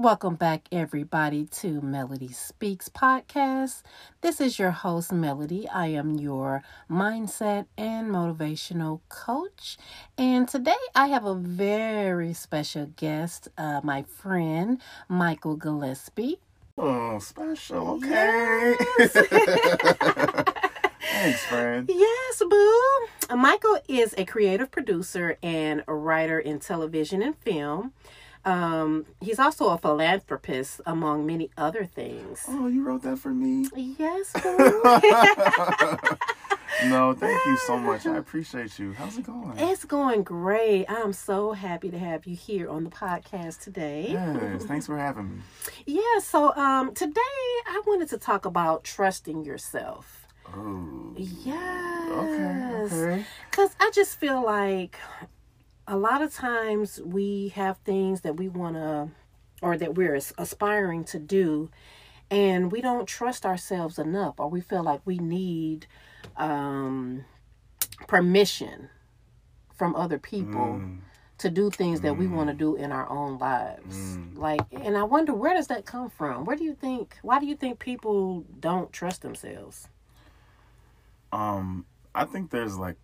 Welcome back, everybody, to Melody Speaks podcast. This is your host, Melody. I am your mindset and motivational coach. And today I have a very special guest, uh, my friend, Michael Gillespie. Oh, special. Okay. Yes. Thanks, friend. Yes, boo. Michael is a creative producer and a writer in television and film. Um, he's also a philanthropist, among many other things. Oh, you wrote that for me? Yes, no, thank you so much. I appreciate you. How's it going? it's going great. I'm so happy to have you here on the podcast today. Yes, thanks for having me. Yeah, so um today I wanted to talk about trusting yourself. Oh. Yes. Okay, okay. Cuz I just feel like a lot of times we have things that we want to or that we're aspiring to do and we don't trust ourselves enough or we feel like we need um permission from other people Mm, to do things that we want to do in our own lives. Mm. Like, and I wonder where does that come from? Where do you think? Why do you think people don't trust themselves? um, I think there's like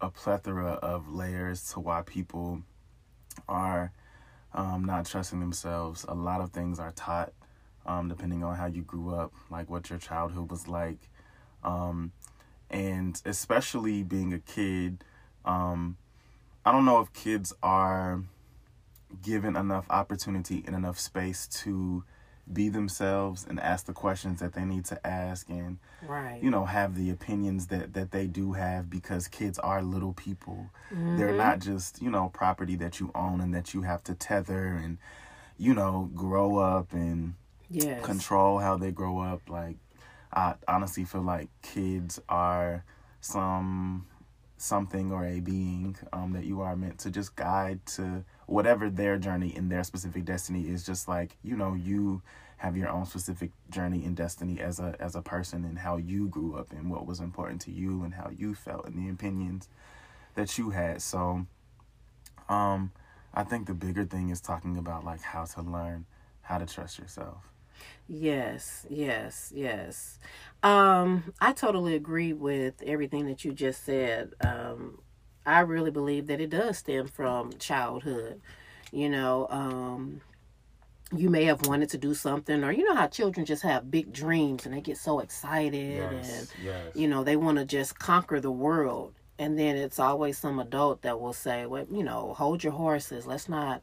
a plethora of layers to why people are um, not trusting themselves. A lot of things are taught um, depending on how you grew up, like what your childhood was like. Um, and especially being a kid, um, I don't know if kids are given enough opportunity and enough space to be themselves and ask the questions that they need to ask and Right. you know have the opinions that that they do have because kids are little people they're Mm-hmm. not just you know property that you own and that you have to tether and you know grow up and yes. control how they grow up like i honestly feel like kids are some something or a being um, that you are meant to just guide to whatever their journey in their specific destiny is just like you know you have your own specific journey and destiny as a as a person and how you grew up and what was important to you and how you felt and the opinions that you had so um i think the bigger thing is talking about like how to learn how to trust yourself Yes, yes, yes. Um, I totally agree with everything that you just said. Um, I really believe that it does stem from childhood. You know, um, you may have wanted to do something, or you know how children just have big dreams and they get so excited and yes you know they want to just conquer the world and then it's always some adult that will say well you know hold your horses let's not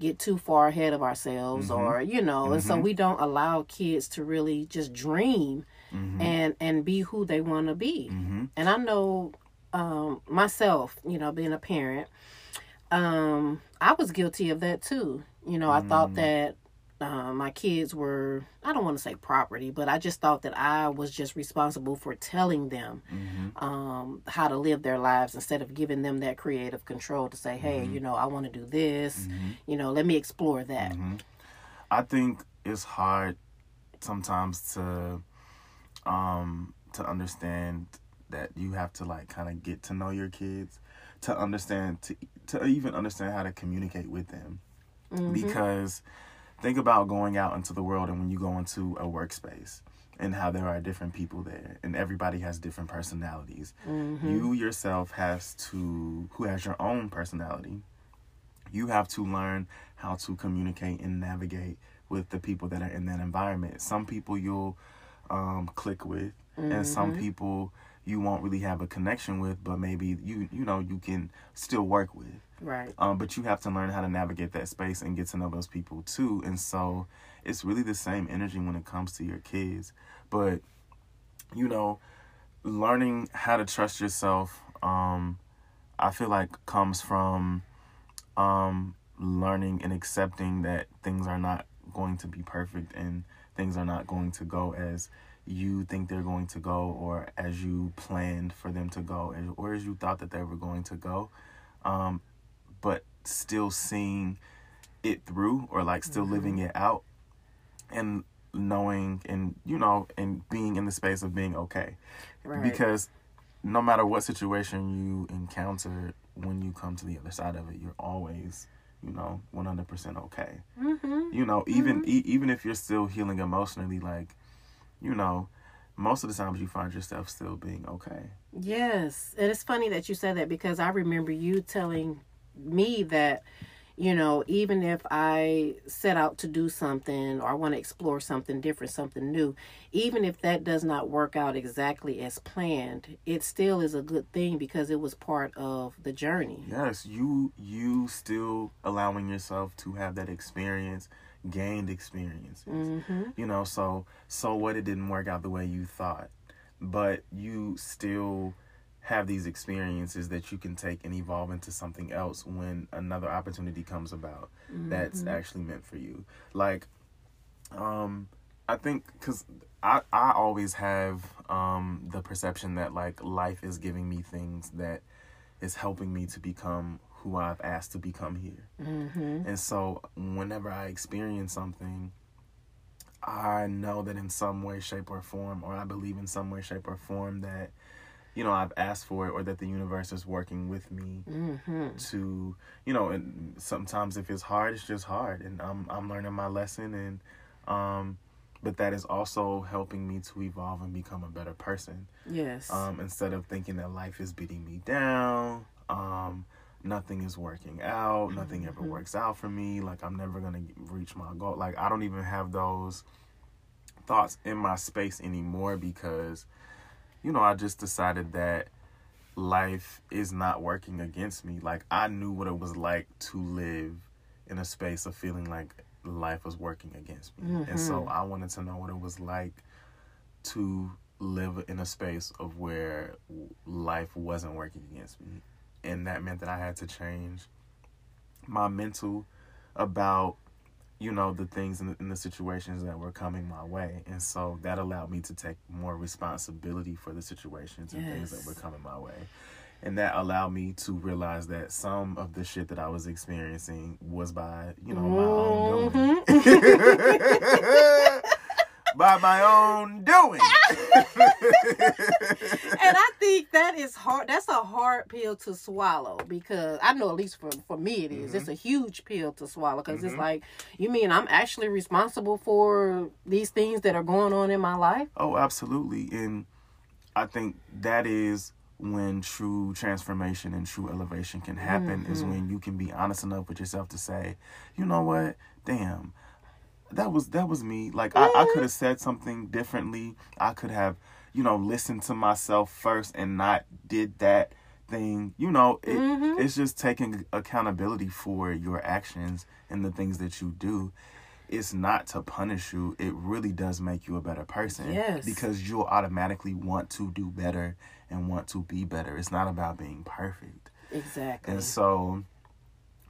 get too far ahead of ourselves Mhm. or you know and so Mhm. we don't allow kids to really just dream mm-hmm. and and be who they want to be mm-hmm. and i know um myself you know being a parent um i was guilty of that too you know i thought Mm. that uh, my kids were i don't want to say property but i just thought that i was just responsible for telling them Mm-hmm. um, how to live their lives instead of giving them that creative control to say hey Mhm. you know i want to do this Mm-hmm. you know let me explore that hmm I think it's hard sometimes to um to understand that you have to like kind of get to know your kids to understand to to even understand how to communicate with them Mhm. because think about going out into the world and when you go into a workspace and how there are different people there and everybody has different personalities Mhm. you yourself has to who has your own personality you have to learn how to communicate and navigate with the people that are in that environment some people you'll um, click with and some Mhm. people you won't really have a connection with but maybe you you know you can still work with right um, but you have to learn how to navigate that space and get to know those people too. And so it's really the same energy when it comes to your kids. But you know, learning how to trust yourself, um, I feel like comes from um, learning and accepting that things are not going to be perfect and things are not going to go as you think they're going to go or as you planned for them to go or as you thought that they were going to go um, but still seeing it through or like still living it out and knowing and you know and being in the space of being okay right because no matter what situation you encounter when you come to the other side of it you're always you know, 100% okay. Mm-hmm. You know, even e- even if you're still healing emotionally, like, you know, most of the times you find yourself still being okay. Yes. And it's funny that you said that because I remember you telling me that, you know, even if I set out to do something or I want to explore something different, something new, even if that does not work out exactly as planned, it still is a good thing because it was part of the journey. Yes, you you still allowing yourself to have that experience, gained experiences. Mm-hmm. You know, so so what it didn't work out the way you thought, but you still have these experiences that you can take and evolve into something else when another opportunity comes about that's actually meant for you. Like um I think cuz I I always have um the perception that like life is giving me things that is helping me to become who I've asked to become here. Mm-hmm. And so whenever I experience something, I know that in some way, shape, or form, or I believe in some way, shape, or form that, you know, I've asked for it or that the universe is working with me Mm-hmm. to, you know, and sometimes if it's hard, it's just hard. And I'm I'm learning my lesson and um but that is also helping me to evolve and become a better person Yes. um, instead of thinking that life is beating me down um, nothing is working out nothing ever Mhm. works out for me like i'm never gonna reach my goal like i don't even have those thoughts in my space anymore because you know i just decided that life is not working against me like i knew what it was like to live in a space of feeling like life was working against me and so Mhm. i wanted to know what it was like to live in a space of where life wasn't working against me and that meant that i had to change my mental about you know the things and the, and the situations that were coming my way. And so that allowed me to take more responsibility for the situations and things that were coming my way. And that allowed me to realize that some of the shit that i was experiencing was by you know my own doing. Mhm. by my own doing and I think that is hard. That's a hard pill to swallow because I know at least for for me it is. It's a huge pill to swallow because it's Mhm. like you mean I'm actually responsible for these things that are going on in my life. Oh, absolutely. And I think that is when true transformation and true elevation can happen is Mhm. when you can be honest enough with yourself to say, you know what? Damn. That was that was me. Like I, I could have said something differently. I could have, you know, listened to myself first and not did that thing. You know, it, Mhm. it's just taking accountability for your actions and the things that you do. It's not to punish you. It really does make you a better person. Yes. Because you'll automatically want to do better and want to be better. It's not about being perfect. Exactly. And so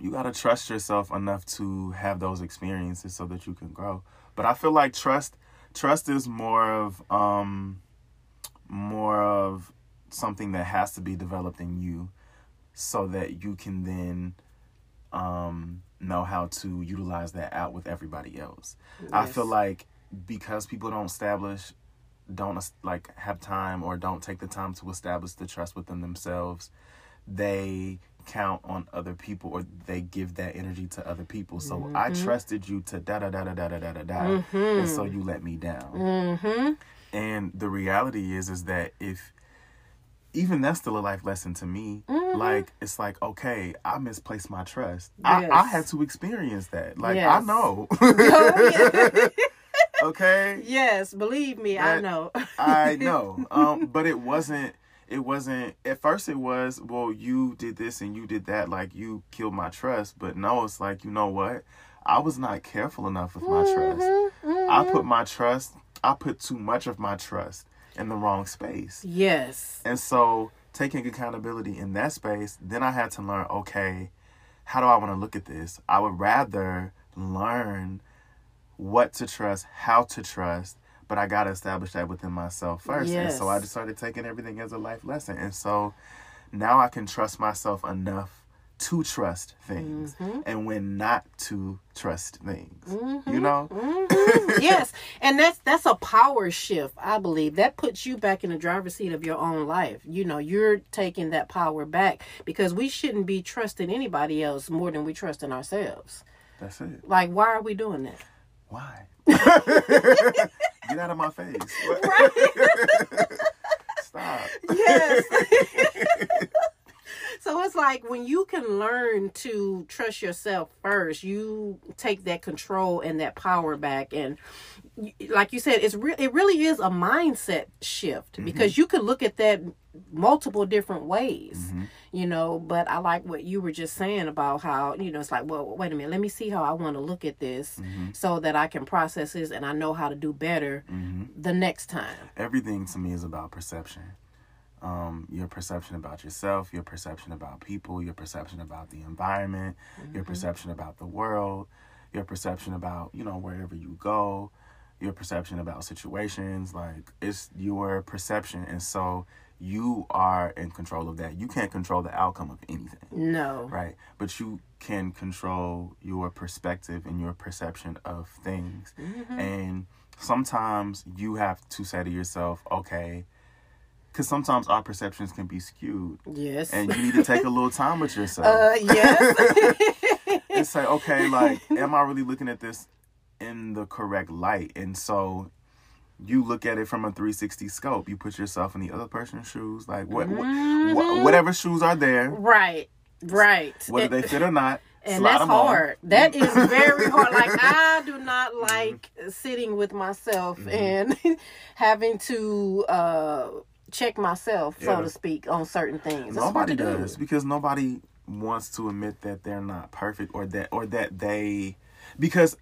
you got to trust yourself enough to have those experiences so that you can grow. But I feel like trust trust is more of um more of something that has to be developed in you so that you can then um know how to utilize that out with everybody else. I feel like because people don't establish don't like have time or don't take the time to establish the trust within themselves, they count on other people or they give that energy to other people. So I Mhm. trusted you to da da da da da da da da da, and so you let me down. Mm-hmm. And the reality is, is that if even that's still a life lesson to me. Mhm. Like it's like okay, I misplaced my trust. I, I Yes. had to experience that. Like I Yes. know. Oh, yeah. okay, yes, believe me, I That- know. I know. Um, but it wasn't. It wasn't. At first, it was. Well, you did this and you did that. Like you killed my trust. But no, it's like you know what? I was not careful enough with my trust. Mhm, I mhm. put my trust. I put too much of my trust in the wrong space. Yes. And so, taking accountability in that space, then I had to learn. Okay, how do I want to look at this? I would rather learn what to trust, how to trust, but I got to establish that within myself first. And so I just started taking everything as a life lesson. And so now I can trust myself enough to trust things Mm-hmm. and when not to trust things. You know? Mhm. yes, and that's that's a power shift. I believe that puts you back in the driver's seat of your own life. You know, you're taking that power back because we shouldn't be trusting anybody else more than we trust in ourselves. That's it. Like, why are we doing that? Why? Get out of my face. Right. Stop. Yes. so it's like when you can learn to trust yourself first, you take that control and that power back and like you said it's re- it really is a mindset shift mm-hmm. because you could look at that multiple different ways mm-hmm. you know but i like what you were just saying about how you know it's like well wait a minute let me see how i want to look at this mm-hmm. so that i can process this and i know how to do better mm-hmm. the next time Everything to me is about perception. Um, your perception about yourself, your perception about people, your perception about the environment, your perception about the world, your perception about, you know, wherever you go, your perception about situations. Like, it's your perception. And so you are in control of that. You can't control the outcome of anything. no right? But you can control your perspective and your perception of things. And sometimes you have to say to yourself, okay, because sometimes our perceptions can be skewed. yes And you need to take a little time with yourself uh yes and say, okay, like, am I really looking at this in the correct light? And so you look at it from a 360 scope. You put yourself in the other person's shoes, like what, what, Mm-hmm. whatever shoes are there, right right whether And- they fit or not. and that's 'em on. hard. That is very hard. Like I do not like sitting with myself Mm-hmm. and having to uh check myself, so to speak, on certain things. Hard nobody do. does because nobody wants to admit that they're not perfect or that or that they because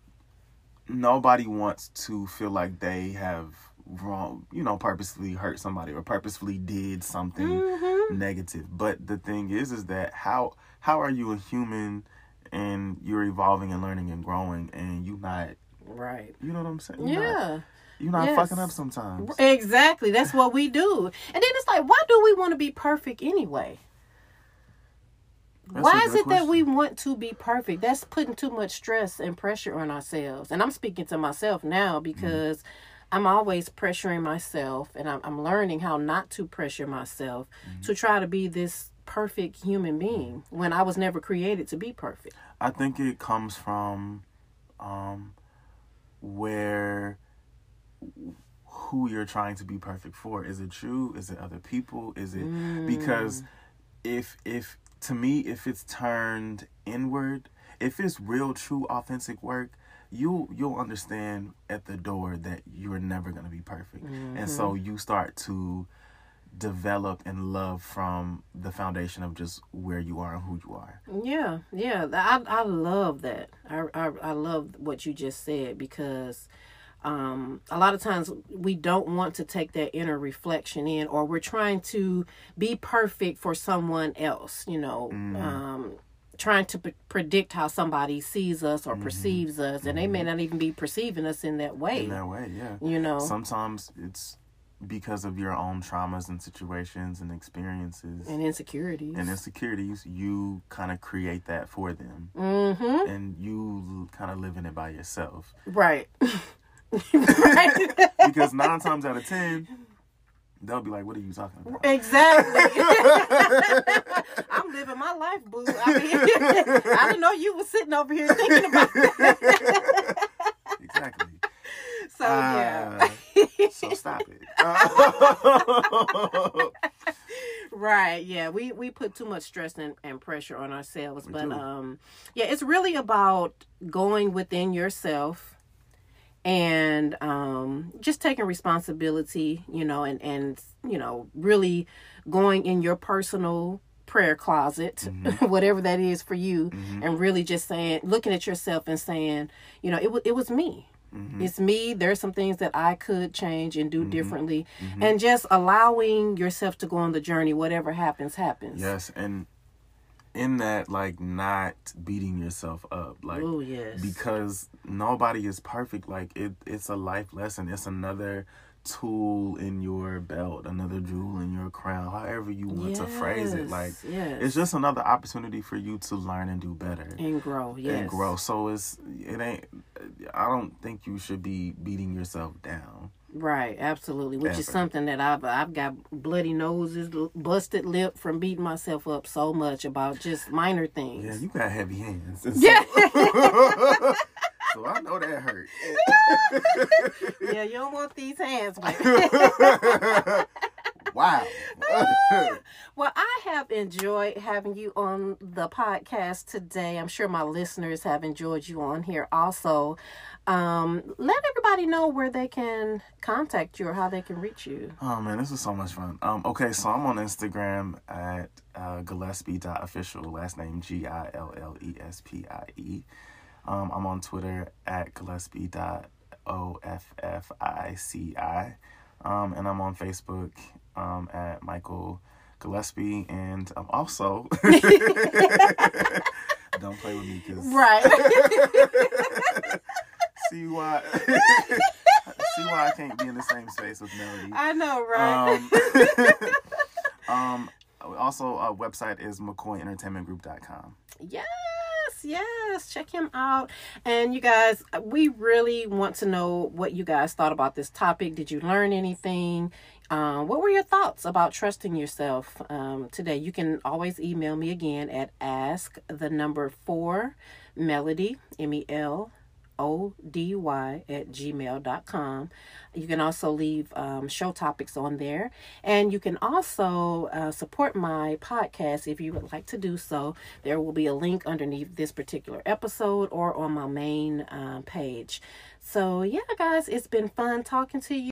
nobody wants to feel like they have wrong you know purposely hurt somebody or purposefully did something Mm-hmm. negative but the thing is is that how how are you a human and you're evolving and learning and growing and you not Right. you know what i'm saying you're not, Yeah. you're not Yes. fucking up sometimes Exactly. That's what we do. And then it's like, why do we want to be perfect anyway? That's Why is it that we want to be perfect? That's putting too much stress and pressure on ourselves. And I'm speaking to myself now mm-hmm. because I'm always pressuring myself and I'm, I'm learning how not to pressure myself mm-hmm. to try to be this perfect human being when I was never created to be perfect. I think it comes from um, where who you're trying to be perfect for. Is it you? Is it other people? Is it because mm. if if to me if it's turned inward, if it's real, true, authentic work, you you'll understand at the door that you're never gonna be perfect, and so mm-hmm. you start to develop and love from the foundation of just where you are and who you are. Yeah, yeah, I I love that. I I, I love what you just said because um, a lot of times we don't want to take that inner reflection in, or we're trying to be perfect for someone else. You know, um, trying to p- predict how somebody sees us or perceives us, and they may not even be perceiving us in that way. In that way, yeah. You know, sometimes it's because of your own traumas and situations and experiences and insecurities. and insecurities you kind of create that for them mm-hmm. and you kind of live in it by yourself Right. right. because nine times out of ten they'll be like what are you talking about Exactly. I'm living my life, boo. I mean, I didn't know you were sitting over here thinking about it. exactly So yeah, Uh, so stop it right. Yeah, we we put too much stress and, and pressure on ourselves, We but do. um, yeah, it's really about going within yourself and um just taking responsibility you know and and you know really going in your personal prayer closet mm-hmm. whatever that is for you mm-hmm. and really just saying looking at yourself and saying you know it, wa it was me. Mm-hmm. It's me. There's some things that i could change and do differently. And just allowing yourself to go on the journey whatever happens happens. Yes and in that like not beating yourself up like oh yes because nobody is perfect like it it's a life lesson it's another tool in your belt another jewel in your crown, however you want to phrase it. Like yes. it's just another opportunity for you to learn and do better and grow. Yes. and grow. So it's it ain't. I don't think you should be beating yourself down. Right, absolutely. Which is something that I've I've got bloody noses, busted lip from beating myself up so much about just minor things. Yeah, you got heavy hands. and so- Yeah. so I know that hurt. Yeah, you don't want these hands, wow. Well, I have enjoyed having you on the podcast today. I'm sure my listeners have enjoyed you on here also. Um, let everybody know where they can contact you or how they can reach you. Oh man, this is so much fun. Um, okay, so I'm on Instagram at uh, Gillespie.official, last name G I L L E S P I E. Um, I'm on Twitter at Gillespie.offici. Um, and I'm on Facebook um, at Michael Gillespie. And I'm also. Don't play with me because Right. see why. see why I can't be in the same space with Melody. I know, right? Um, um, also, our website is McCoyEntertainmentGroup.com. Yes, yes. Check him out. And you guys, we really want to know what you guys thought about this topic. Did you learn anything? Um, what were your thoughts about trusting yourself um, today? You can always email me again at ask the number four melody, M E L O D Y, at gmail.com. You can also leave um, show topics on there. And you can also uh, support my podcast if you would like to do so. There will be a link underneath this particular episode or on my main um, page. So, yeah, guys, it's been fun talking to you.